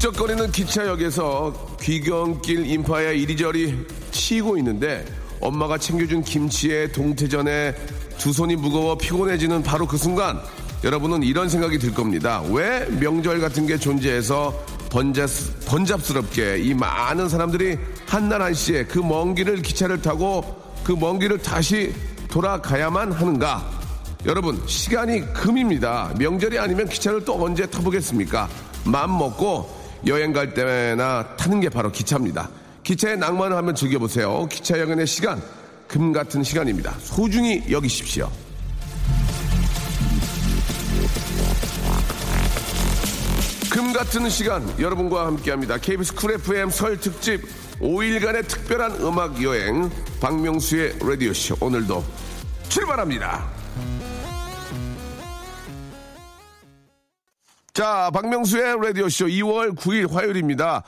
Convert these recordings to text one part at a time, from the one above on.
북적거리는 기차역에서 귀경길 인파에 이리저리 치이고 있는데 엄마가 챙겨준 김치에 동태전에 두 손이 무거워 피곤해지는 바로 그 순간 여러분은 이런 생각이 들 겁니다. 왜 명절 같은 게 존재해서 번잡, 번잡스럽게 이 많은 사람들이 한날 한시에 그 먼 길을 기차를 타고 그 먼 길을 다시 돌아가야만 하는가? 여러분 시간이 금입니다. 명절이 아니면 기차를 또 언제 타보겠습니까? 마음 먹고 여행 갈 때나 타는 게 바로 기차입니다. 기차의 낭만을 한번 즐겨보세요. 기차 여행의 시간 금 같은 시간입니다. 소중히 여기십시오. 금 같은 시간 여러분과 함께합니다. KBS 쿨 FM 설 특집 5일간의 특별한 음악 여행 박명수의 라디오 쇼 오늘도 출발합니다. 자, 박명수의 라디오쇼 2월 9일 화요일입니다.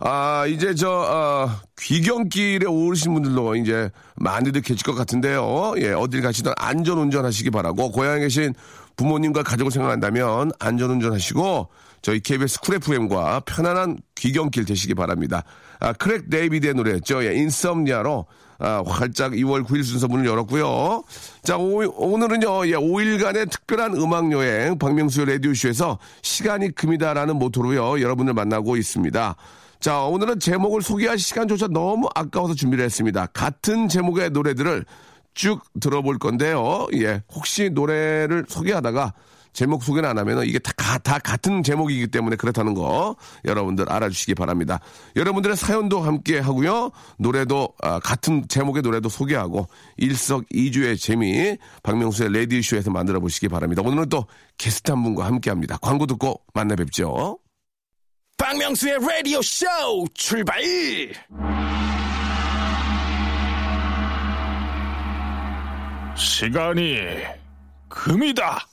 아, 이제 저, 어, 귀경길에 오르신 분들도 이제 많이들 계실 것 같은데요. 예, 어딜 가시든 안전 운전하시기 바라고, 고향에 계신 부모님과 가족을 생각한다면 안전 운전하시고, 저희 KBS 쿨 FM과 편안한 귀경길 되시기 바랍니다. 아, 크레이그 데이비드의 노래였죠. 예, Insomnia로 아, 활짝 2월 9일 순서 문을 열었고요. 자, 오, 오늘은요, 예, 5일간의 특별한 음악 여행 박명수의 라디오쇼에서 시간이 금이다라는 모토로요, 여러분을 만나고 있습니다. 자, 오늘은 제목을 소개할 시간조차 너무 아까워서 준비를 했습니다. 같은 제목의 노래들을 쭉 들어볼 건데요. 예, 혹시 노래를 소개하다가 제목 소개는 안 하면 이게 다, 가- 다 같은 제목이기 때문에 그렇다는 거 여러분들 알아주시기 바랍니다. 여러분들의 사연도 함께 하고요. 노래도 아, 같은 제목의 노래도 소개하고 일석이주의 재미 박명수의 레디쇼에서 만들어 보시기 바랍니다. 오늘은 또 게스트 한 분과 함께 합니다. 광고 듣고 만나 뵙죠. 박명수의 라디오 쇼 출발! 시간이 금이다.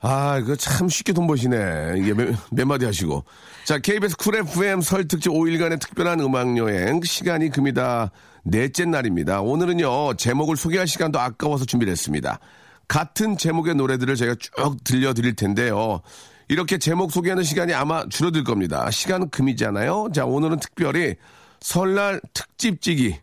아, 이거 참 쉽게 돈 버시네. 이게 몇, 몇 마디 하시고. 자, KBS 쿨 FM 설 특집 5일간의 특별한 음악여행. 시간이 금이다. 넷째 날입니다. 오늘은요, 제목을 소개할 시간도 아까워서 준비를 했습니다. 같은 제목의 노래들을 제가 쭉 들려드릴 텐데요. 이렇게 제목 소개하는 시간이 아마 줄어들 겁니다. 시간은 금이잖아요. 자, 오늘은 특별히 설날 특집지기,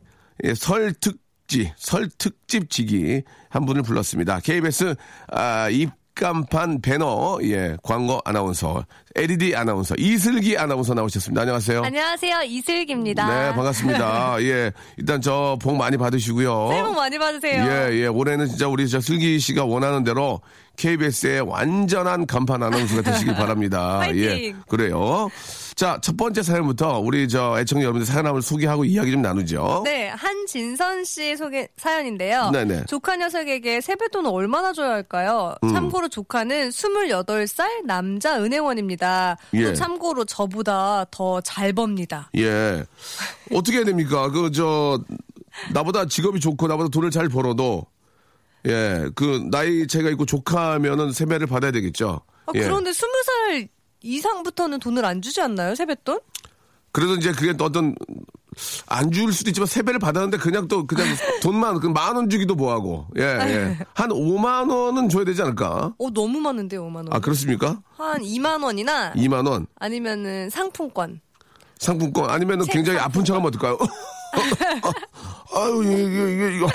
예, 설 특지, 설 특집지기 한 분을 불렀습니다. KBS 아, 입 간판 배너 예 광고 아나운서 LED 아나운서 이슬기 아나운서 나오셨습니다. 안녕하세요. 안녕하세요 이슬기입니다. 네 반갑습니다. 예 일단 저 복 많이 받으시고요. 새해 복 많이 받으세요. 예, 예. 올해는 진짜 우리 저 슬기 씨가 원하는 대로 KBS의 완전한 간판 아나운서가 되시길 바랍니다. 예. 그래요. 자, 첫 번째 사연부터 우리 저 애청자 여러분들 사연 한번 소개하고 이야기 좀 나누죠. 네, 한진선 씨 소개 사연인데요. 네네. 조카 녀석에게 세뱃돈을 얼마나 줘야 할까요? 음. 참고로 조카는 28살 남자 은행원입니다. 예. 또 참고로 저보다 더 잘 법니다. 예. 어떻게 해야 됩니까? 그, 저, 나보다 직업이 좋고 나보다 돈을 잘 벌어도, 예, 그, 나이 차이가 있고 조카면은 세배를 받아야 되겠죠. 아, 예. 그런데 20살 이상부터는 돈을 안 주지 않나요? 세뱃돈? 그래도 이제 그게 또 어떤, 안 줄 수도 있지만 세배를 받았는데 그냥 또 그냥 돈만, 그만원 주기도 뭐하고, 예, 예. 한 5만 원은 줘야 되지 않을까? 어, 너무 많은데요, 5만 원. 아, 그렇습니까? 한 2만 원이나 2만 원. 아니면은 상품권. 상품권 아니면은 굉장히 아픈 척 하면 어떨까요? 아유, 이게, 이게, 이거.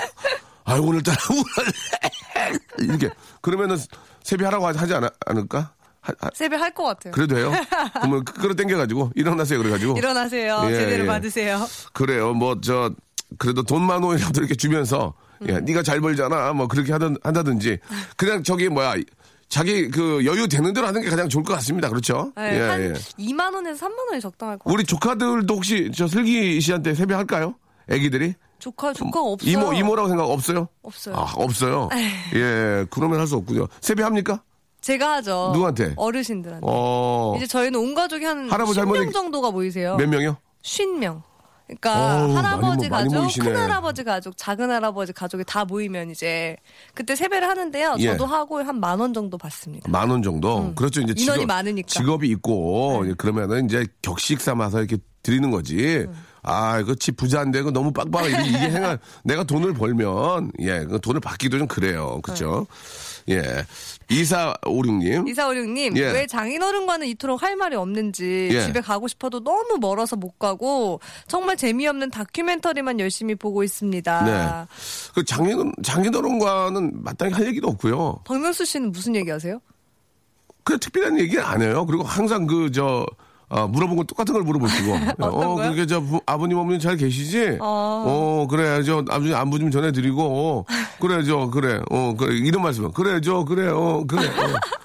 아유, 오늘따라 이렇게 그러면은 세배하라고 하- 하지 않, 않을까? 하- 하- 세배 할 것 같아요. 그래도 해요? 그러면 끌어당겨가지고 일어나세요 그래가지고 일어나세요. 예, 제대로 예. 받으세요. 그래요. 뭐 저 그래도 돈만 원이라도 이렇게 주면서 야, 음. 네가 잘 벌잖아. 뭐 그렇게 하든 한다든지 그냥 저기 뭐야 자기 그 여유 되는 대로 하는 게 가장 좋을 것 같습니다. 그렇죠? 네, 예, 한 예. 2만 원에서 3만 원이 적당할 것 같아요. 우리 조카들도 혹시 저 슬기 씨한테 세배할까요? 애기들이 조카 조카가 없어요. 이모 이모라고 생각 없어요? 없어요. 아 없어요. 예, 그러면 할 수 없군요. 세배합니까? 제가 하죠. 누구한테? 어르신들한테. 어, 이제 저희는 온 가족이 한 할아버지, 10명 할머니 정도가 모이세요. 몇 명이요? 50명. 그러니까 어우, 할아버지 많이 모- 많이 가족, 모이시네. 큰 할아버지 가족, 작은 할아버지 가족이 다 모이면 이제 그때 세배를 하는데요. 예. 저도 하고 한 만 원 정도 받습니다. 만 원 정도. 그렇죠. 이제 음. 인원이 많으니까. 네. 직업이 있고 그러면은 이제 격식 삼아서 이렇게 드리는 거지. 음. 아, 이거 집 부자인데 그 너무 빡빡 이게, 이게 행한 내가 돈을 벌면 예, 그 돈을 받기도 좀 그래요. 그렇죠? 예. 2456님. 이사오륙님 예. 왜 장인어른과는 이토록 할 말이 없는지 예. 집에 가고 싶어도 너무 멀어서 못 가고 정말 재미없는 다큐멘터리만 열심히 보고 있습니다. 네. 그 장인 장인어른과는 마땅히 할 얘기도 없고요. 박명수 씨는 무슨 얘기하세요? 그 특별한 얘기 안 해요. 그리고 항상 그 저 아, 물어본 건 똑같은 걸 물어보시고. 어? 그게 저 부- 아버님 어머님 잘 계시지? 어. 어, 그래. 저 아버님 안부 좀 전해드리고. 어, 그래, 저 그래. 어, 그래. 이런 말씀. 그래, 저 그래. 어, 그래.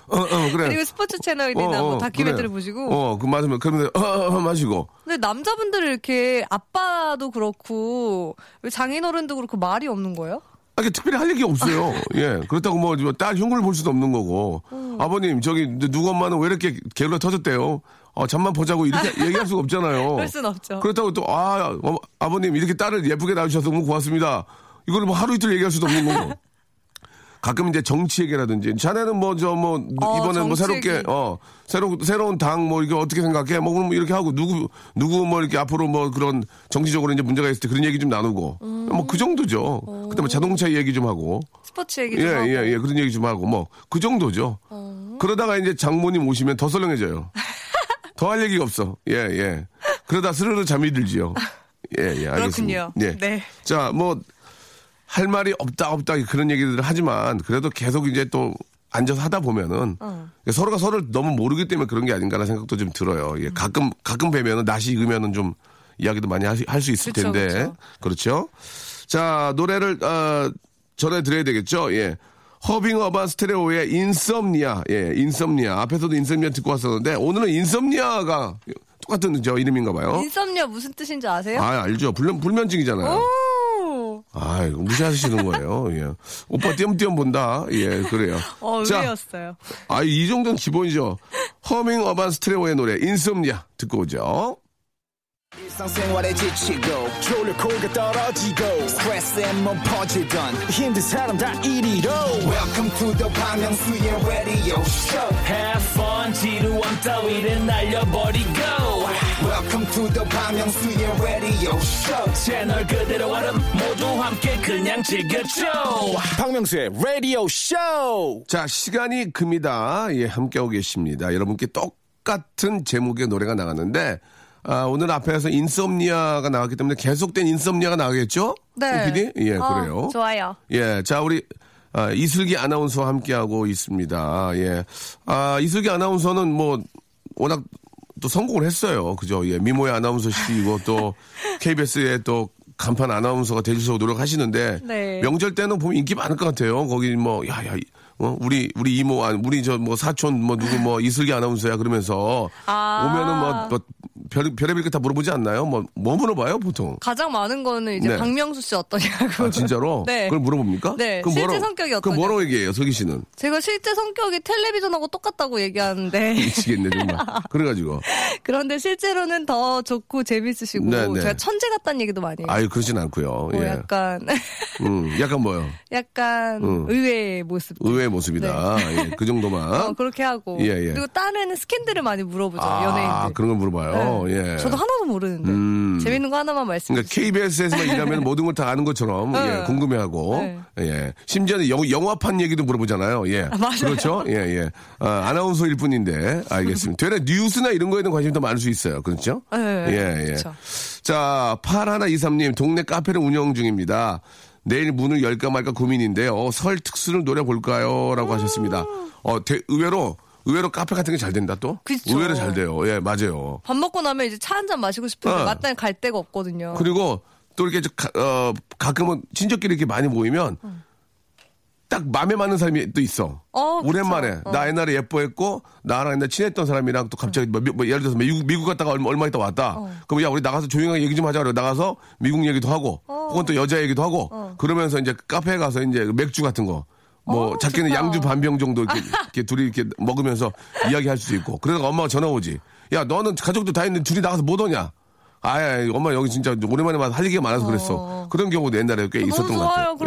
어, 어, 어, 그래. 그리고 스포츠 채널이나 뭐 다큐멘터리 그래. 보시고 어, 그 맞으면 그러면 어, 어, 어, 마시고. 근데 남자분들 이렇게 아빠도 그렇고 왜 장인어른도 그렇고 말이 없는 거예요? 아, 그 특별히 할 얘기 없어요. 예. 그렇다고 뭐, 딸 흉을 볼 수도 없는 거고. 음. 아버님, 저기, 누구 엄마는 왜 이렇게 게을러 터졌대요? 어, 잠만 보자고 이렇게 얘기할 수가 없잖아요. 그럴 순 없죠. 그렇다고 또, 아, 어, 아버님, 이렇게 딸을 예쁘게 낳으셔서 너무 고맙습니다. 이거를 뭐 하루 이틀 얘기할 수도 없는 거고. 가끔 이제 정치 얘기라든지, 자네는 뭐, 저, 뭐, 어, 이번에 뭐 새롭게, 얘기. 어, 새로, 새로운 당 뭐, 이게 어떻게 생각해? 뭐, 그럼 이렇게 하고, 누구, 누구 뭐, 이렇게 앞으로 뭐 그런 정치적으로 이제 문제가 있을 때 그런 얘기 좀 나누고. 음. 뭐그 정도죠. 그 다음에 자동차 얘기 좀 하고. 스포츠 얘기 예, 좀 하고. 예, 예. 그런 얘기 좀 하고. 뭐, 그 정도죠. 어. 그러다가 이제 장모님 오시면 더 썰렁해져요. 더 할 얘기가 없어. 예, 예. 그러다 스르르 잠이 들지요. 예, 예. 알겠습니다. 그렇군요. 예. 네. 자, 뭐, 할 말이 없다, 없다, 그런 얘기들을 하지만, 그래도 계속 이제 또 앉아서 하다 보면은, 어. 서로가 서로를 너무 모르기 때문에 그런 게 아닌가라는 생각도 좀 들어요. 음. 예, 가끔, 가끔 뵈면은, 낯이 익으면은 좀 이야기도 많이 할 수 있을 그쵸, 텐데. 그쵸. 그렇죠. 자, 노래를, 어, 전해드려야 되겠죠. 예. 허빙 어반 스테레오의 인썸니아. 예, 인썸니아. 앞에서도 인썸니아 듣고 왔었는데, 오늘은 인썸니아가 똑같은 저 이름인가 봐요. 인썸니아 무슨 뜻인지 아세요? 아, 알죠. 불면, 불면증이잖아요. 오. 아, 이거 무시하시는 거예요. 예. 오빠 띄엄띄엄 본다. 예, 그래요. 어, 자, 의외였어요. 아, 이 정도는 기본이죠. 허밍 어반 스트레오의 노래, 인썸니아. 듣고 오죠. 지치고, 떨어지고, 퍼지던, welcome to the Bang Myung-soo's radio show. Have fun 지루함 따위를 날려버리고. Welcome to the Bang Myung-soo's radio show. 채널 그대로 얼음 모두 함께 그냥 즐겨줘. 박명수의 라디오 쇼 자, 시간이 금이다. 예, 함께하고 계십니다. 여러분께 똑같은 제목의 노래가 나갔는데, 아, 오늘 앞에서 인썸니아가 나왔기 때문에 계속된 인썸니아가 나가겠죠? 네. PD? 예, 어, 그래요. 좋아요. 예, 자, 우리, 아, 이슬기 아나운서와 함께하고 있습니다. 예. 아, 이슬기 아나운서는 뭐, 워낙 또 성공을 했어요. 그죠? 예, 미모의 아나운서시고 또 KBS의 또 간판 아나운서가 되셔서 노력하시는데 네. 명절 때는 보면 인기 많을 것 같아요. 거기 뭐, 야, 야, 이- 어, 우리, 우리 이모, 아니, 우리 저 뭐 사촌 뭐 누구 뭐 이슬기 아나운서야 그러면서 아. 오면은 뭐, 뭐 별, 별의별 게 다 물어보지 않나요? 뭐, 뭐 물어봐요, 보통? 가장 많은 거는 이제 네. 박명수 씨 어떠냐고. 아, 진짜로? 네. 그걸 물어봅니까? 네, 그럼 실제 성격이 그럼 어떠냐고. 뭐라고 얘기해요, 서기 씨는? 제가 실제 성격이 텔레비전하고 똑같다고 얘기하는데 미치겠네, 정말. 그래가지고. 그런데 실제로는 더 좋고 재밌으시고 네, 네. 제가 천재 같다는 얘기도 많이 해요. 아유, 그러진 않고요. 뭐 예. 약간 음, 약간 뭐요? 약간 음. 의외의 모습. 의외 의 모습이다. 예, 그 정도만. 어, 그렇게 하고 예, 예. 그리고 딸에는 스캔들을 많이 물어보죠 아, 연예인들. 그런 걸 물어봐요. 네. 예. 저도 하나도 모르는데 음. 재밌는 거 하나만 말씀. 그러니까 KBS에서만 일하면 모든 걸 다 아는 것처럼 네. 예, 궁금해하고 네. 예 심지어는 영, 영화판 얘기도 물어보잖아요. 예, 맞아요. 그렇죠. 예, 예. 아, 아나운서일 뿐인데 알겠습니다. 되레 뉴스나 이런 거에는 관심이 더 많을 수 있어요. 그렇죠? 네, 예, 예. 그렇죠. 자, 8123님 동네 카페를 운영 중입니다. 내일 문을 열까 말까 고민인데요. 설 특수를 노려볼까요? 라고 하셨습니다. 어, 대- 의외로, 의외로 카페 같은 게 잘 된다 또? 그쵸. 의외로 잘 돼요. 예, 맞아요. 밥 먹고 나면 이제 차 한 잔 마시고 싶은데 어. 마땅히 갈 데가 없거든요. 그리고 또 이렇게 저 가, 어, 가끔은 친척끼리 이렇게 많이 모이면 딱 마음에 맞는 사람이 또 있어. 어. 오랜만에 어. 나 옛날에 예뻐했고 나랑 옛날에 친했던 사람이랑 또 갑자기 뭐, 미- 뭐 예를 들어서 미국, 미국 갔다가 얼마, 얼마 있다 왔다. 어. 그럼 야 우리 나가서 조용하게 얘기 좀 하자 그래 나가서 미국 얘기도 하고 어. 혹은 또 여자 얘기도 하고 그러면서 이제 카페에 가서 이제 맥주 같은 거. 뭐 어, 작게는 좋다. 양주 반 병 정도 이렇게, 이렇게 둘이 이렇게 먹으면서 이야기할 수도 있고 그러다가 엄마가 전화 오지 야 너는 가족도 다 있는데 둘이 나가서 못 오냐 아야 엄마 여기 진짜 오랜만에 만나 할 얘기가 많아서 그랬어 그런 경우도 옛날에 꽤 있었던 것 어. 같아요 거.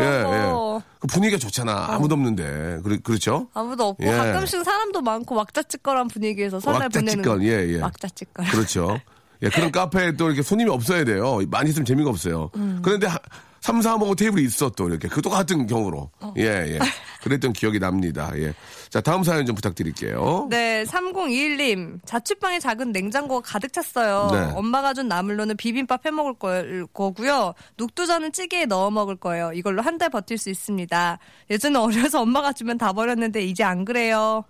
그 분위기가 좋잖아 아무도 없는데 그렇죠 아무도 없고 예. 가끔씩 사람도 많고 왁자지껄한 분위기에서 설날 보내는 왁자지껄, 예, 예. 왁자지껄. 그렇죠. 예, 그런 카페에 또 이렇게 손님이 없어야 돼요. 많이 있으면 재미가 없어요. 음. 그런데 하, 3, 4, 5 테이블이 있어 또 이렇게. 그 똑같은 경우로. 어. 예, 예. 그랬던 기억이 납니다. 예. 자, 다음 사연 좀 부탁드릴게요. 네, 3021님. 자취방에 작은 냉장고가 가득 찼어요. 네. 엄마가 준 나물로는 비빔밥 해 먹을 거- 거고요. 녹두전은 찌개에 넣어 먹을 거예요. 이걸로 한 달 버틸 수 있습니다. 예전에 어려서 엄마가 주면 다 버렸는데 이제 안 그래요.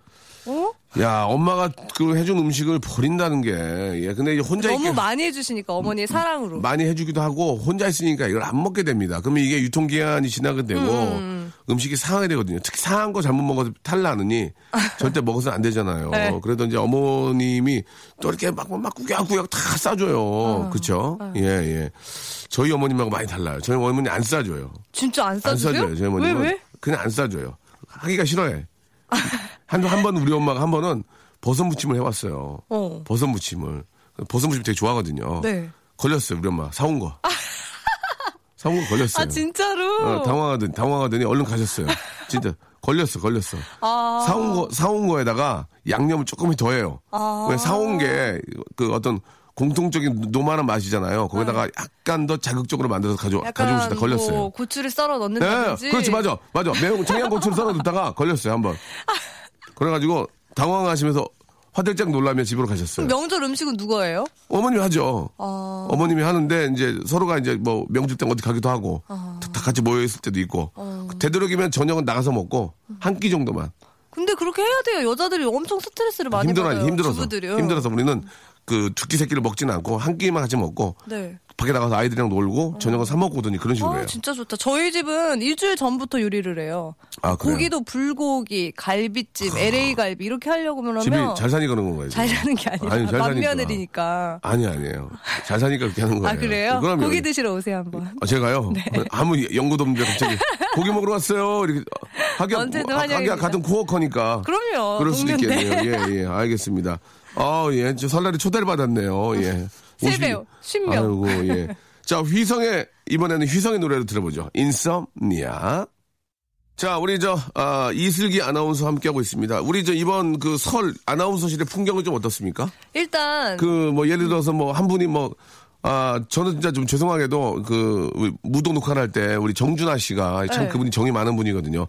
어? 야, 엄마가 그 해준 음식을 버린다는 게, 예. 근데 이제 혼자 너무 있기 많이 해주시니까 어머니의 사랑으로. 많이 해주기도 하고 혼자 있으니까 이걸 안 먹게 됩니다. 그러면 이게 유통기한이 지나게 되고 음. 식이 상하게 되거든요. 특히 상한 거 잘못 먹어서 탈 나느니 절대 먹어서는 안 되잖아요. 네. 그래도 이제 어머님이 또 이렇게 막, 막 구역구역 다 싸줘요. 그쵸? 예, 예. 저희 어머님하고 많이 달라요. 저희 어머니 안 싸줘요. 진짜 안안 싸주세요? 싸줘요. 저희 왜, 어머님은. 왜? 그냥 안 싸줘요. 하기가 싫어해. 한, 한 번 우리 엄마가 한 번은 버섯 무침을 해왔어요. 어. 버섯 무침을. 버섯 무침 되게 좋아하거든요. 네. 걸렸어요, 우리 엄마. 사온 거. 사온 거 걸렸어요. 아, 진짜로? 어, 당황하더니, 당황하더니 얼른 가셨어요. 진짜. 걸렸어, 걸렸어. 아. 사온 거, 사온 거에다가 양념을 조금 더해요. 아. 왜 사온 게 그 어떤 공통적인 노만한 맛이잖아요. 거기다가 약간 더 자극적으로 만들어서 가져, 가져오시다 걸렸어요. 뭐 고추를 썰어 네, 넣는다든지. 그렇지, 맞아. 맞아. 매운 청양고추를 썰어 넣다가 걸렸어요, 한 번. 그래가지고 당황하시면서 화들짝 놀라며 집으로 가셨어요. 명절 음식은 누가예요? 어머님이 하죠. 아. 어머님이 하는데 이제 서로가 이제 뭐 명절 때 어디 가기도 하고 아. 다, 다 같이 모여 있을 때도 있고 어. 되도록이면 저녁은 나가서 먹고 한 끼 정도만 근데 그렇게 해야 돼요. 여자들이 엄청 스트레스를 많이 힘들어 받아요. 힘들어서 주부들이요. 힘들어서 우리는 그 두 끼 세 끼를 먹지는 않고 한 끼만 같이 먹고 네. 밖에 나가서 아이들이랑 놀고 저녁은 사 먹고 오더니 그런 식으로 아, 해요. 진짜 좋다. 저희 집은 일주일 전부터 요리를 해요. 아, 그래요? 고기도 불고기, 갈비찜, LA 갈비 이렇게 하려고 그러면 집이 잘 사니 그런 건가요? 잘? 사는 게 아니라 아니, 잘 사니까. 맘며느리니까. 아니 아니에요. 잘 사니까 그렇게 하는 거예요. 아 그래요? 그럼요. 고기 드시러 오세요 한번. 아, 제가요? 아무 연고도 없는데 갑자기 고기 먹으러 왔어요. 이렇게 하기야, 언제든 뭐, 하- 하기야. 같은 코어커니까. 그럼요. 그럴 수도 동료인데. 있겠네요. 예, 예, 알겠습니다. 아, 예, 저 설날에 초대를 받았네요. 예. 세50 배요, 10명. 아이고, 예. 자, 휘성의, 이번에는 휘성의 노래를 들어보죠. 인썸니아. 자, 우리 저, 아, 이슬기 아나운서 함께하고 있습니다. 우리 저 이번 그 설 아나운서실의 풍경은 좀 어떻습니까? 일단 그 뭐 예를 들어서 뭐 한 분이 뭐 아, 저는 진짜 좀 죄송하게도 그 무도 녹화를 할 때 우리 정준하 씨가 참 네. 그분이 정이 많은 분이거든요.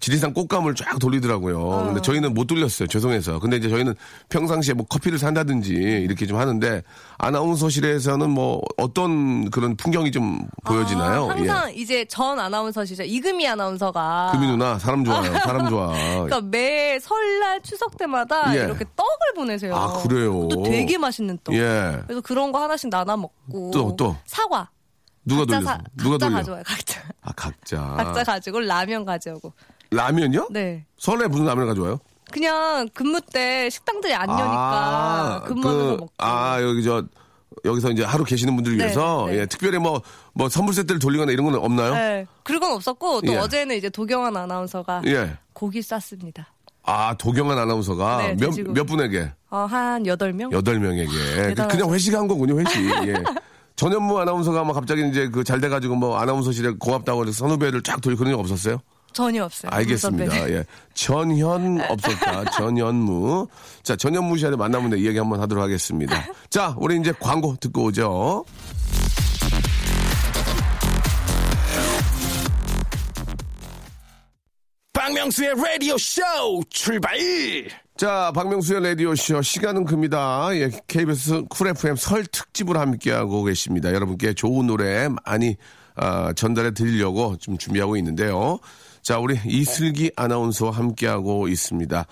지리산 꽃감을 쫙 돌리더라고요. 어. 근데 저희는 못 돌렸어요. 죄송해서. 근데 이제 저희는 평상시에 뭐 커피를 산다든지 이렇게 좀 하는데 아나운서실에서는 뭐 어떤 그런 풍경이 좀 보여지나요? 아, 항상 이제 전 아나운서시죠. 이금희 아나운서가 예. 금이 누나 사람 좋아요. 사람 좋아. 그러니까 매 설날 추석 때마다 예. 이렇게 떡을 보내세요. 아, 그래요? 또 되게 맛있는 떡. 예. 그래서 그런 거 하나씩 나눠 먹고 또, 또? 사과. 누가 돌려? 사- 누가 돌려? 가져와요. 각자. 아, 각자. 각자 가지고 라면 가져오고. 라면요? 네. 설에 무슨 라면을 가져와요? 그냥 근무 때 식당들이 안 여니까 근무하면서 그, 먹고. 아, 여기 저, 여기서 이제 하루 계시는 분들 네, 위해서, 네. 예, 특별히 뭐, 뭐 선물 세트를 돌리거나 이런 건 없나요? 네. 그런 건 없었고 또 예. 어제는 이제 도경환 아나운서가 예. 고기 쌌습니다. 아, 도경환 아나운서가 네, 몇, 돼지고기. 몇 분에게? 어, 한 8명? 여덟 명에게. 대단하죠. 그냥 회식한 거군요, 회식. 예. 전현무 아나운서가 막 갑자기 이제 그 잘 돼가지고 뭐 아나운서실에 고맙다고 해서 선후배를 쫙 돌리 그런 적 없었어요? 전혀 없어요. 알겠습니다. 예. 전현 없었다. 전현무. 자, 전현무 씨한테 만나면 돼. 이야기 한번 하도록 하겠습니다. 자, 우리 이제 광고 듣고 오죠. 박명수의 라디오 쇼 출발! 자, 박명수의 라디오쇼 시간은 금입니다. 예, KBS 쿨 FM 설 특집으로 함께하고 계십니다. 여러분께 좋은 노래 많이 아, 전달해 드리려고 좀 준비하고 있는데요. 자, 우리 이슬기 아나운서와 함께하고 있습니다.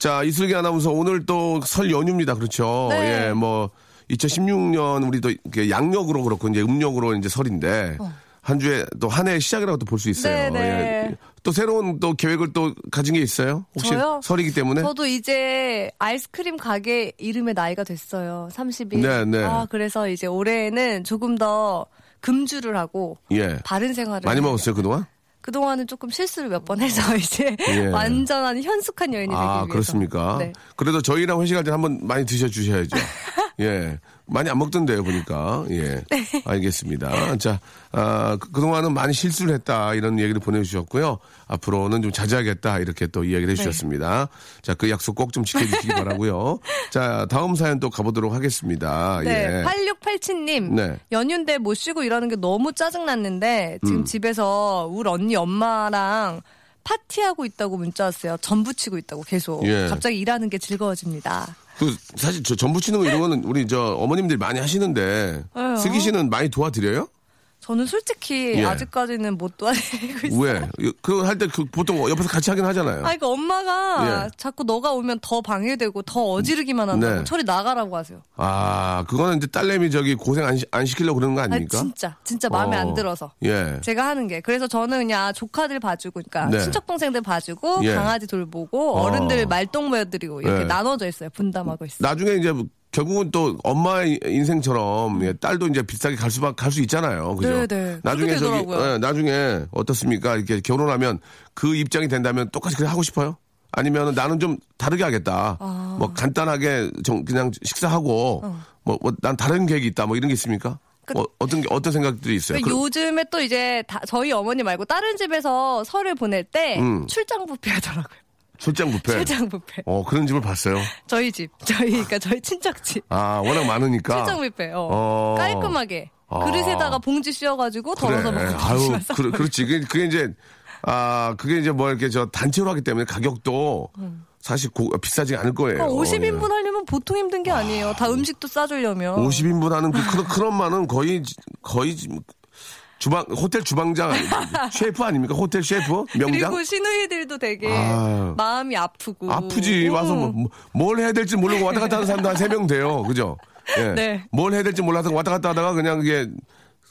자, 이슬기 아나운서 오늘 또 설 연휴입니다. 그렇죠? 네. 예, 뭐 2016년 우리도 양력으로 그렇고 이제 음력으로 이제 설인데 한 주에 또 한 해의 시작이라고 또볼수 있어요. 네, 네. 예. 또 새로운 또 계획을 또 가진 게 있어요? 혹시 저요? 설이기 때문에? 저도 이제 아이스크림 가게 이름의 나이가 됐어요. 30일. 네, 네. 아, 그래서 이제 올해는 조금 더 금주를 하고 예. 바른 생활을 많이 먹었어요, 그동안? 그동안은 조금 실수를 몇 번 해서 이제 예. 완전한 현숙한 여인이 되기 아, 위해서. 그렇습니까? 네. 그래도 저희랑 회식할 때 한번 많이 드셔 주셔야죠. 예. 많이 안 먹던데요, 보니까. 예. 네. 알겠습니다. 자, 아, 그- 그동안은 많이 실수를 했다, 이런 얘기를 보내주셨고요. 앞으로는 좀 자제하겠다, 이렇게 또 이야기를 네. 해주셨습니다. 자, 그 약속 꼭 좀 지켜주시기 바라고요 자, 다음 사연 또 가보도록 하겠습니다. 네, 예. 8687님. 네. 연휴인데 못 쉬고 이러는 게 너무 짜증났는데 음. 지금 집에서 우리 언니 엄마랑 파티하고 있다고 문자 왔어요. 전 부 치고 있다고 계속. 예. 갑자기 일하는 게 즐거워집니다. 그, 사실 저 전부 치는 거 이런 거는 우리 저 어머님들이 많이 하시는데, 어. 슬기 씨는 많이 도와드려요? 저는 솔직히 예. 아직까지는 못 도와드리고 있어요. 왜? 그 할 때 그 보통 옆에서 같이 하긴 하잖아요. 아, 그러니까 엄마가 예. 자꾸 너가 오면 더 방해되고 더 어지르기만 한다고 네. 저리 나가라고 하세요. 아, 그거는 이제 딸내미 저기 고생 안, 시, 안 시키려고 그러는 거아 아닙니까? 진짜 진짜 마음에 어. 안 들어서. 예. 제가 하는 게 그래서 저는 그냥 조카들 봐주고 그러니까 네. 친척 동생들 봐주고 예. 강아지 돌보고 어. 어른들 말똥 보여드리고 이렇게 네. 나눠져 있어요 분담하고 있어요. 나중에 이제 결국은 또 엄마의 인생처럼 예, 딸도 이제 비싸게 갈 수밖 갈 수 있잖아요. 그죠? 네, 네. 나중에 저기. 예, 나중에 어떻습니까? 이렇게 결혼하면 그 입장이 된다면 똑같이 그래 하고 싶어요? 아니면 나는 좀 다르게 하겠다. 아. 뭐 간단하게 정- 그냥 식사하고 뭐난 다른 계획이 있다. 뭐 이런 게 있습니까? 그- 어, 어떤 게- 어떤 생각들이 있어요? 근데 그럼- 요즘에 또 이제 다- 저희 어머니 말고 다른 집에서 설을 보낼 때 음. 출장 뷔페 하더라고요. 출장 뷔페. 출장 뷔페. 어 그런 집을 봤어요. 저희 집, 저희 그러니까 저희 친척 집. 아 워낙 많으니까. 출장 뷔페. 어. 어. 깔끔하게 아. 그릇에다가 봉지 씌워가지고 덜어서 먹고 아유. 그, 그렇지. 그게, 그게 이제, 아, 그게 이제 뭐 이렇게 저 단체로 하기 때문에 가격도 사실 고- 비싸지 않을 거예요. 음. 어, 50인분 예. 하려면 보통 힘든 게 아니에요. 다 음식도 싸주려면. 50인분 하는 그, 큰, 큰 엄마는 거의, 거의 주방, 호텔 주방장, 아니- 셰프 아닙니까? 호텔 셰프? 명장? 그리고 시누이들도 되게 아유. 마음이 아프고. 아프지. 와서 뭐, 뭐- 뭘 해야 될지 모르고 왔다 갔다 하는 사람도 한 세 명 돼요. 그죠? 예. 네. 뭘 해야 될지 몰라서 왔다 갔다 하다가 그냥 이게,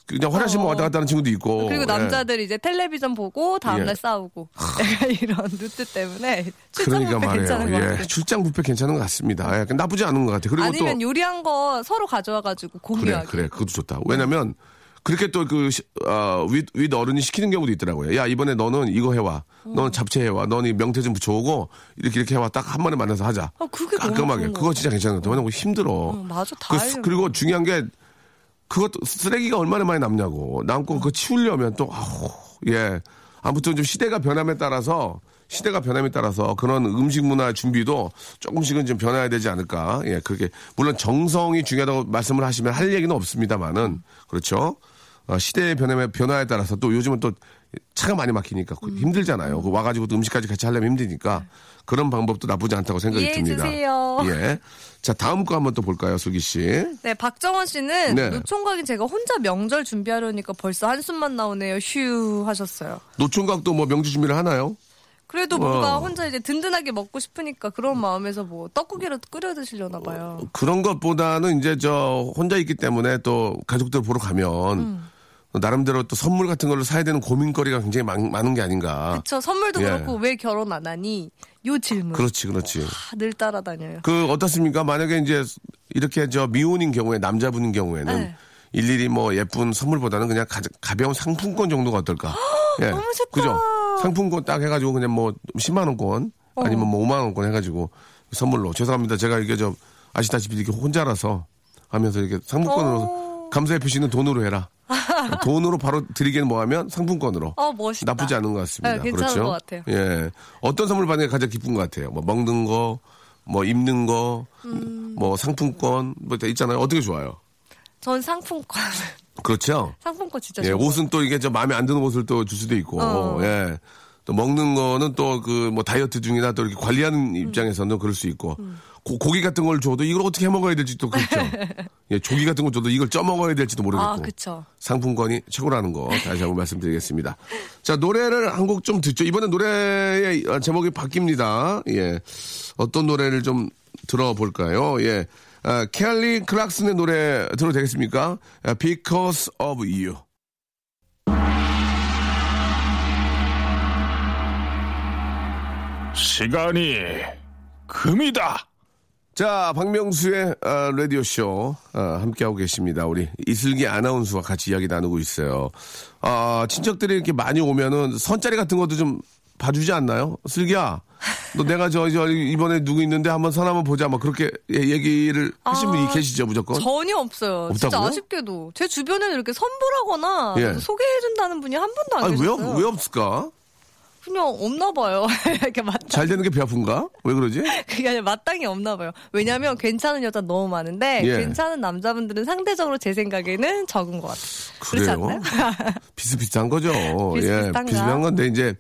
그냥 화장실만 어. 왔다 갔다 하는 친구도 있고. 그리고 예. 남자들이 이제 텔레비전 보고 다음날 예. 싸우고 이런 루트 때문에 출장 그러니까 뷔페 말이에요. 괜찮은 것 예, 같아요. 출장 뷔페 괜찮은 것 같습니다. 예, 나쁘지 않은 것 같아요. 그리고 아니면 또 요리한 거 서로 가져와가지고 그래 공유하기. 그래 그것도 좋다. 왜냐면 그렇게 또그 어, 윗, 윗 어른이 시키는 경우도 있더라고요. 야 이번에 너는 이거 해와, 음. 너는 잡채 해와, 너는 이 명태 좀 붙여오고 이렇게 이렇게 해와 딱 한 번에 만나서 하자. 어, 그게 깔끔하게 그거 진짜 괜찮은 것 같아요. 왜냐면 힘들어. 응, 맞아, 다 그. 그리고 중요한 게 그것도 쓰레기가 얼마나 많이 남냐고 남고 그거 치우려면 또 아우 예 아무튼 좀 시대가 변함에 따라서 시대가 변함에 따라서 그런 음식 문화 준비도 조금씩은 좀 변해야 되지 않을까 예 그렇게 물론 정성이 중요하다고 말씀을 하시면 할 얘기는 없습니다만은 그렇죠 어, 시대의 변함에 변화에 따라서 또 요즘은 또 차가 많이 막히니까 그 힘들잖아요 그 와가지고 또 음식까지 같이 하려면 힘드니까 그런 방법도 나쁘지 않다고 생각이 이해해 듭니다 주세요. 예. 자 다음 거 한번 또 볼까요 슬기 씨 네, 박정원 씨는 네. 노총각인 제가 혼자 명절 준비하려니까 벌써 한숨만 나오네요. 휴 하셨어요. 노총각도 뭐 명주 준비를 하나요? 그래도 뭔가 어. 혼자 이제 든든하게 먹고 싶으니까 그런 마음에서 뭐 떡국이라도 끓여 드시려나 봐요. 그런 것보다는 이제 저 혼자 있기 때문에 또 가족들 보러 가면 음. 나름대로 또 선물 같은 걸로 사야 되는 고민거리가 굉장히 많, 많은 게 아닌가. 그쵸 선물도 예. 그렇고 왜 결혼 안 하니? 요 질문 그렇지, 그렇지. 다늘 따라다녀요. 그 어떻습니까? 만약에 이제 이렇게 저 미혼인 경우에 남자분인 경우에는 네. 일일이 뭐 예쁜 선물보다는 그냥 가, 가벼운 상품권 정도가 어떨까? 예. 너무 좋다. 그죠? 상품권 딱 해가지고 그냥 뭐 10만 원권 아니면 뭐 5만 원권 해가지고 선물로 죄송합니다. 제가 이게 좀 아시다시피 이렇게 혼자라서 하면서 이렇게 상품권으로 어. 감사의 표시는 돈으로 해라. 돈으로 바로 드리기는 뭐하면 상품권으로. 어 멋있다. 나쁘지 않은 것 같습니다. 네, 괜찮은 그렇죠? 것 같아요. 예. 어떤 선물 받는 게 가장 기쁜 것 같아요? 뭐 먹는 거, 뭐 입는 거, 음. 뭐 상품권, 뭐 있잖아요. 어떻게 좋아요? 전 상품권 그렇죠? 상품권 진짜 예. 옷은 또 이게 저 마음에 안 드는 옷을 또 줄 수도 있고, 어. 예. 또 먹는 거는 또 그 뭐 다이어트 중이나 또 이렇게 관리하는 입장에서는 그럴 수 있고 고, 기 같은 걸 줘도 이걸 어떻게 해 먹어야 될지 또 그렇죠. 예, 조기 같은 거 줘도 이걸 쪄 먹어야 될지도 모르겠고. 아, 그쵸. 상품권이 최고라는 거 다시 한번 말씀드리겠습니다. 자, 노래를 한 곡 좀 듣죠. 이번에 노래의 제목이 바뀝니다. 예. 어떤 노래를 좀 들어볼까요? 예. 아, 켈리 클락슨의 노래 들어도 되겠습니까? 아, Because of You. 시간이 금이다. 자, 박명수의 아, 라디오쇼 아, 함께하고 계십니다. 우리 이슬기 아나운서와 같이 이야기 나누고 있어요. 아, 친척들이 이렇게 많이 오면은 선자리 같은 것도 좀 봐주지 않나요? 슬기야, 너 내가 저, 저 이번에 누구 있는데 한번 선 한번 보자. 막 그렇게 예- 얘기를 하신 분이 아, 계시죠, 무조건? 전혀 없어요. 진짜 없다고요? 아쉽게도 제 주변에는 이렇게 선보라거나 예. 소개해준다는 분이 한 분도 안 아니, 왜, 계셨어요. 없- 왜 없을까? 그냥 없나 봐요. 이렇게 맞잘 되는 게 배 아픈가? 왜 그러지? 그게 아니라 마땅히 없나 봐요. 왜냐면 괜찮은 여자 너무 많은데 예. 괜찮은 남자분들은 상대적으로 제 생각에는 적은 것 같아요. 그렇지 그래요? 않나요? 비슷비슷한 거죠. 예, 비슷비슷한가? 비슷한 건데 이제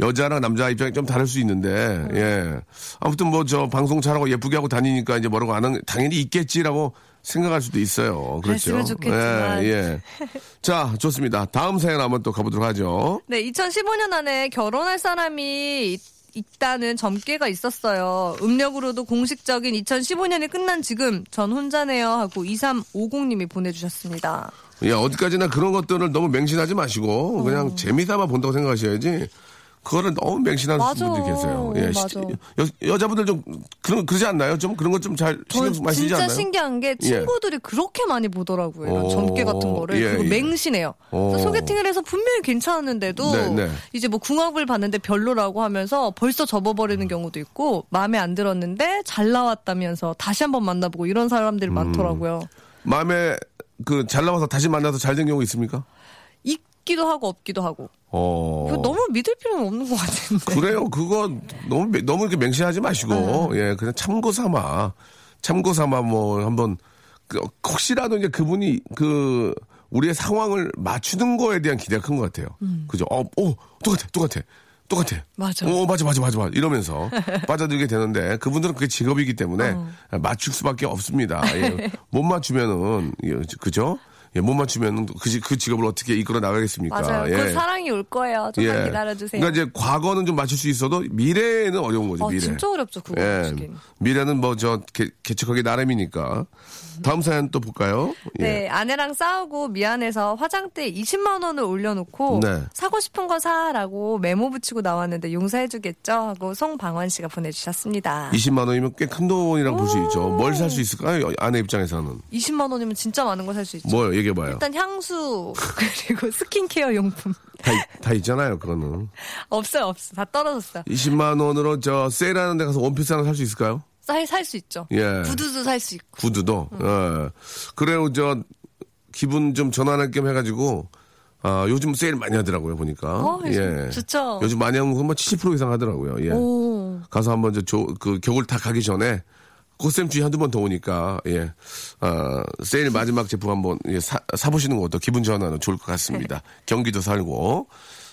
여자랑 남자 입장이 좀 다를 수 있는데, 예. 아무튼 뭐 저 방송 잘하고 예쁘게 하고 다니니까 이제 뭐라고 안 하는, 당연히 있겠지라고 생각할 수도 있어요. 그렇죠. 그랬으면 좋겠지만. 예, 예. 자, 좋습니다. 다음 사연 한번 또 가보도록 하죠. 네, 2015년 안에 결혼할 사람이 있- 있다는 점괘가 있었어요. 음력으로도 공식적인 2015년이 끝난 지금 전 혼자네요 하고 2350님이 보내주셨습니다. 예, 어디까지나 그런 것들을 너무 맹신하지 마시고, 어. 그냥 재미삼아 본다고 생각하셔야지. 그거를 너무 맹신하는 맞아. 분들이 계세요. 예, 시- 맞아. 여, 자분들 좀 그런 그러지 않나요? 좀 그런 것 좀 잘 신경 많이 쓰지 진짜 않나요? 신기한 게 친구들이 그렇게 많이 보더라고요. 오, 점괘 같은 거를. 예, 그리고 예. 맹신해요. 소개팅을 해서 분명히 괜찮았는데도 네, 네. 이제 뭐 궁합을 봤는데 별로라고 하면서 벌써 접어버리는 경우도 있고 마음에 안 들었는데 잘 나왔다면서 다시 한번 만나보고 이런 음. 사람들이 많더라고요. 마음에 그 잘 나와서 다시 만나서 잘 된 경우 있습니까? 있기도 하고 없기도 하고. 어. 너무 믿을 필요는 없는 것 같은데. 그래요. 그거 너무 맹- 너무 이렇게 맹신하지 마시고 예 그냥 참고 삼아 참고 삼아 뭐 한번 그 혹시라도 이제 그분이 그 우리의 상황을 맞추는 거에 대한 기대가 큰 것 같아요. 그죠? 어, 오 똑같아, 똑같아. 똑같아. 맞아. 어, 맞아, 맞아, 맞아, 맞아. 이러면서 빠져들게 되는데 그분들은 그게 직업이기 때문에 맞출 수밖에 없습니다. 예. 못 맞추면은, 예, 그죠? 예, 못 맞추면은 그, 지- 그 직업을 어떻게 이끌어 나가겠습니까? 맞아요. 예. 그 사랑이 올 거예요. 좀만 기다려주세요. 그러니까 이제 과거는 좀 맞출 수 있어도 미래에는 어려운 거죠. 아, 미래. 진짜 어렵죠, 그거 예. 미래는 뭐 저 개척하기 나름이니까. 다음 사연 또 볼까요? 예. 네, 아내랑 싸우고 미안해서 화장대 20만 원을 올려놓고 네. 사고 싶은 거 사라고 메모 붙이고 나왔는데 용서해주겠죠 하고 송방원 씨가 보내주셨습니다. 20만 원이면 꽤 큰 돈이라고 볼 수 있죠. 뭘 살 수 있을까요? 아내 입장에서는. 20만 원이면 진짜 많은 거 살 수 있죠. 뭘 얘기해봐요. 일단 향수 그리고 스킨케어 용품 다, 있- 다 있잖아요, 그거는. 없어요, 없어. 다 떨어졌어요. 20만 원으로 저 세일하는 데 가서 원피스 하나 살 수 있을까요? 살수 있죠. 예. 구두도 살 수 있고. 구두도. 예. 그래요, 저 기분 좀 전환할 겸 해가지고 아, 요즘 세일 많이 하더라고요, 보니까. 어, 요즘 좋죠. 요즘 많이 하면 뭐70% 이상 하더라고요. 예. 오. 가서 한번 저, 조- 그 겨울 다 가기 전에 꽃샘추위 한두 번 더 오니까, 예. 아, 세일 마지막 제품 한번 예, 사, 사보시는 것도 기분 전환은 좋을 것 같습니다. 경기도 살고.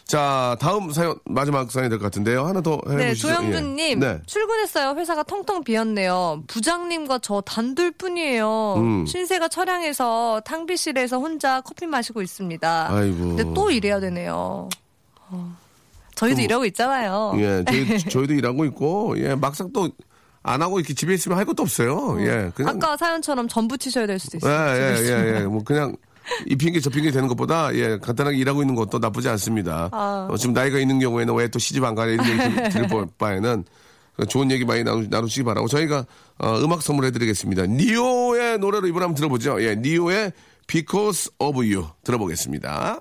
자, 다음 사연, 마지막 사연이 될 것 같은데요. 하나 더 해보시죠. 네, 조영준님 예. 네. 출근했어요. 회사가 텅텅 비었네요. 부장님과 저 단둘 뿐이에요. 음. 신세가 처량해서 탕비실에서 혼자 커피 마시고 있습니다. 아이고. 근데 또 일해야 되네요. 어. 저희도 이러고 있잖아요. 예, 저희, 저희도 일하고 있고, 예, 막상 또 안 하고 이렇게 집에 있으면 할 것도 없어요. 예, 그냥. 아까 사연처럼 전부 치셔야 될 수도 예, 있어요. 예, 있으면. 예, 예. 뭐 그냥 이 핑계 저 핑계 되는 것보다 예, 간단하게 일하고 있는 것도 나쁘지 않습니다. 아. 어, 지금 나이가 있는 경우에는 왜 또 시집 안 가냐 이런 얘기 들- 들을 바- 바에는 좋은 얘기 많이 나누, 나누시기 바라고 저희가 어, 음악 선물해 드리겠습니다. 니오의 노래로 이번 한번 들어보죠. 예, 니오의 Because of You 들어보겠습니다.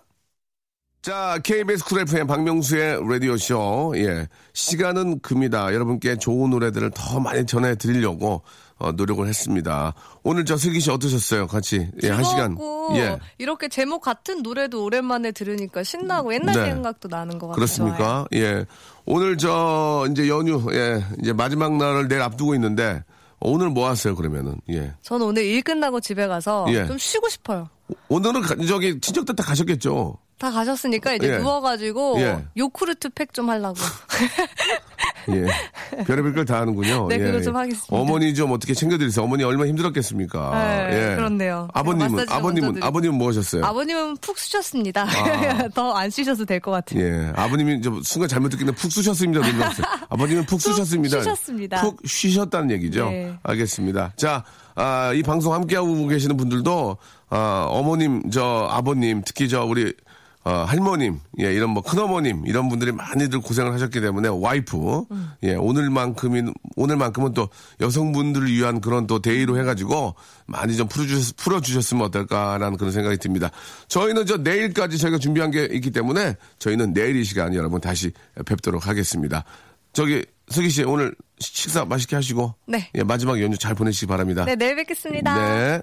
자, KBS 쿨 FM 박명수의 라디오쇼. 예. 시간은 금이다. 여러분께 좋은 노래들을 더 많이 전해드리려고 어, 노력을 했습니다. 오늘 저 슬기 씨 어떠셨어요? 같이. 예, 한 시간. 예. 이렇게 제목 같은 노래도 오랜만에 들으니까 신나고 옛날 네. 생각도 나는 것 같아요. 그렇습니까? 예. 오늘 저 이제 연휴, 예. 이제 마지막 날을 내일 앞두고 있는데 오늘 뭐 하세요, 그러면은? 예. 저는 오늘 일 끝나고 집에 가서 예. 좀 쉬고 싶어요. 오늘은 가- 저기 친척들 다 가셨겠죠? 다 가셨으니까 이제 예. 누워가지고 예. 요크루트 팩 좀 하려고. 예. 별의별 걸 다 하는군요. 네, 예. 그거 좀 하겠습니다. 어머니 좀 어떻게 챙겨드리세요. 어머니 얼마나 힘들었겠습니까. 네, 예. 그렇네요. 아버님은, 아버님은. 아버님은 뭐 하셨어요? 아버님은 푹 쉬셨습니다. 아. 더안 쉬셔도 될 것 같아요. 예. 아버님이 좀 순간 잘못 듣기는 푹 쑤셨습니다. 아버님은 푹푹 쑤셨습니다. 쉬셨습니다. 푹 쉬셨다는 얘기죠. 네. 알겠습니다. 자, 아, 이 방송 함께하고 계시는 분들도, 아, 어머님, 저, 아버님, 특히 저, 우리, 어, 할머님, 예, 이런 뭐 큰어머님, 이런 분들이 많이들 고생을 하셨기 때문에 와이프, 예, 오늘만큼인, 오늘만큼은 또 여성분들을 위한 그런 또 day로 해가지고 많이 좀 풀어주셨, 풀어주셨으면 어떨까라는 그런 생각이 듭니다. 저희는 저 내일까지 저희가 준비한 게 있기 때문에 저희는 내일 이 시간 여러분 다시 뵙도록 하겠습니다. 저기, 석희 씨, 오늘 식사 맛있게 하시고. 네. 예, 마지막 연휴 잘 보내시기 바랍니다. 네, 내일 뵙겠습니다. 네.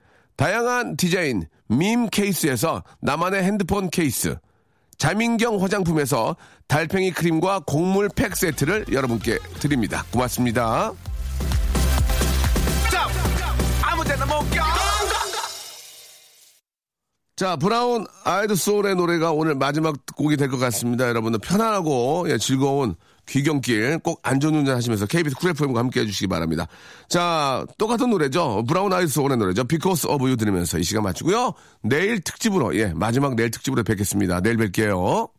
다양한 디자인 밈 케이스에서 나만의 핸드폰 케이스, 자민경 화장품에서 달팽이 크림과 곡물 팩 세트를 여러분께 드립니다. 고맙습니다. 자, 브라운 아이드 소울의 노래가 오늘 마지막 곡이 될 것 같습니다. 여러분들 편안하고 예, 즐거운 귀경길 꼭 안전운전 하시면서 KBS 쿨 FM과 함께 해주시기 바랍니다. 자, 똑같은 노래죠. 브라운 아이드 소울의 노래죠. Because of You 들으면서 이 시간 마치고요. 내일 특집으로, 예, 마지막 내일 특집으로 뵙겠습니다. 내일 뵐게요.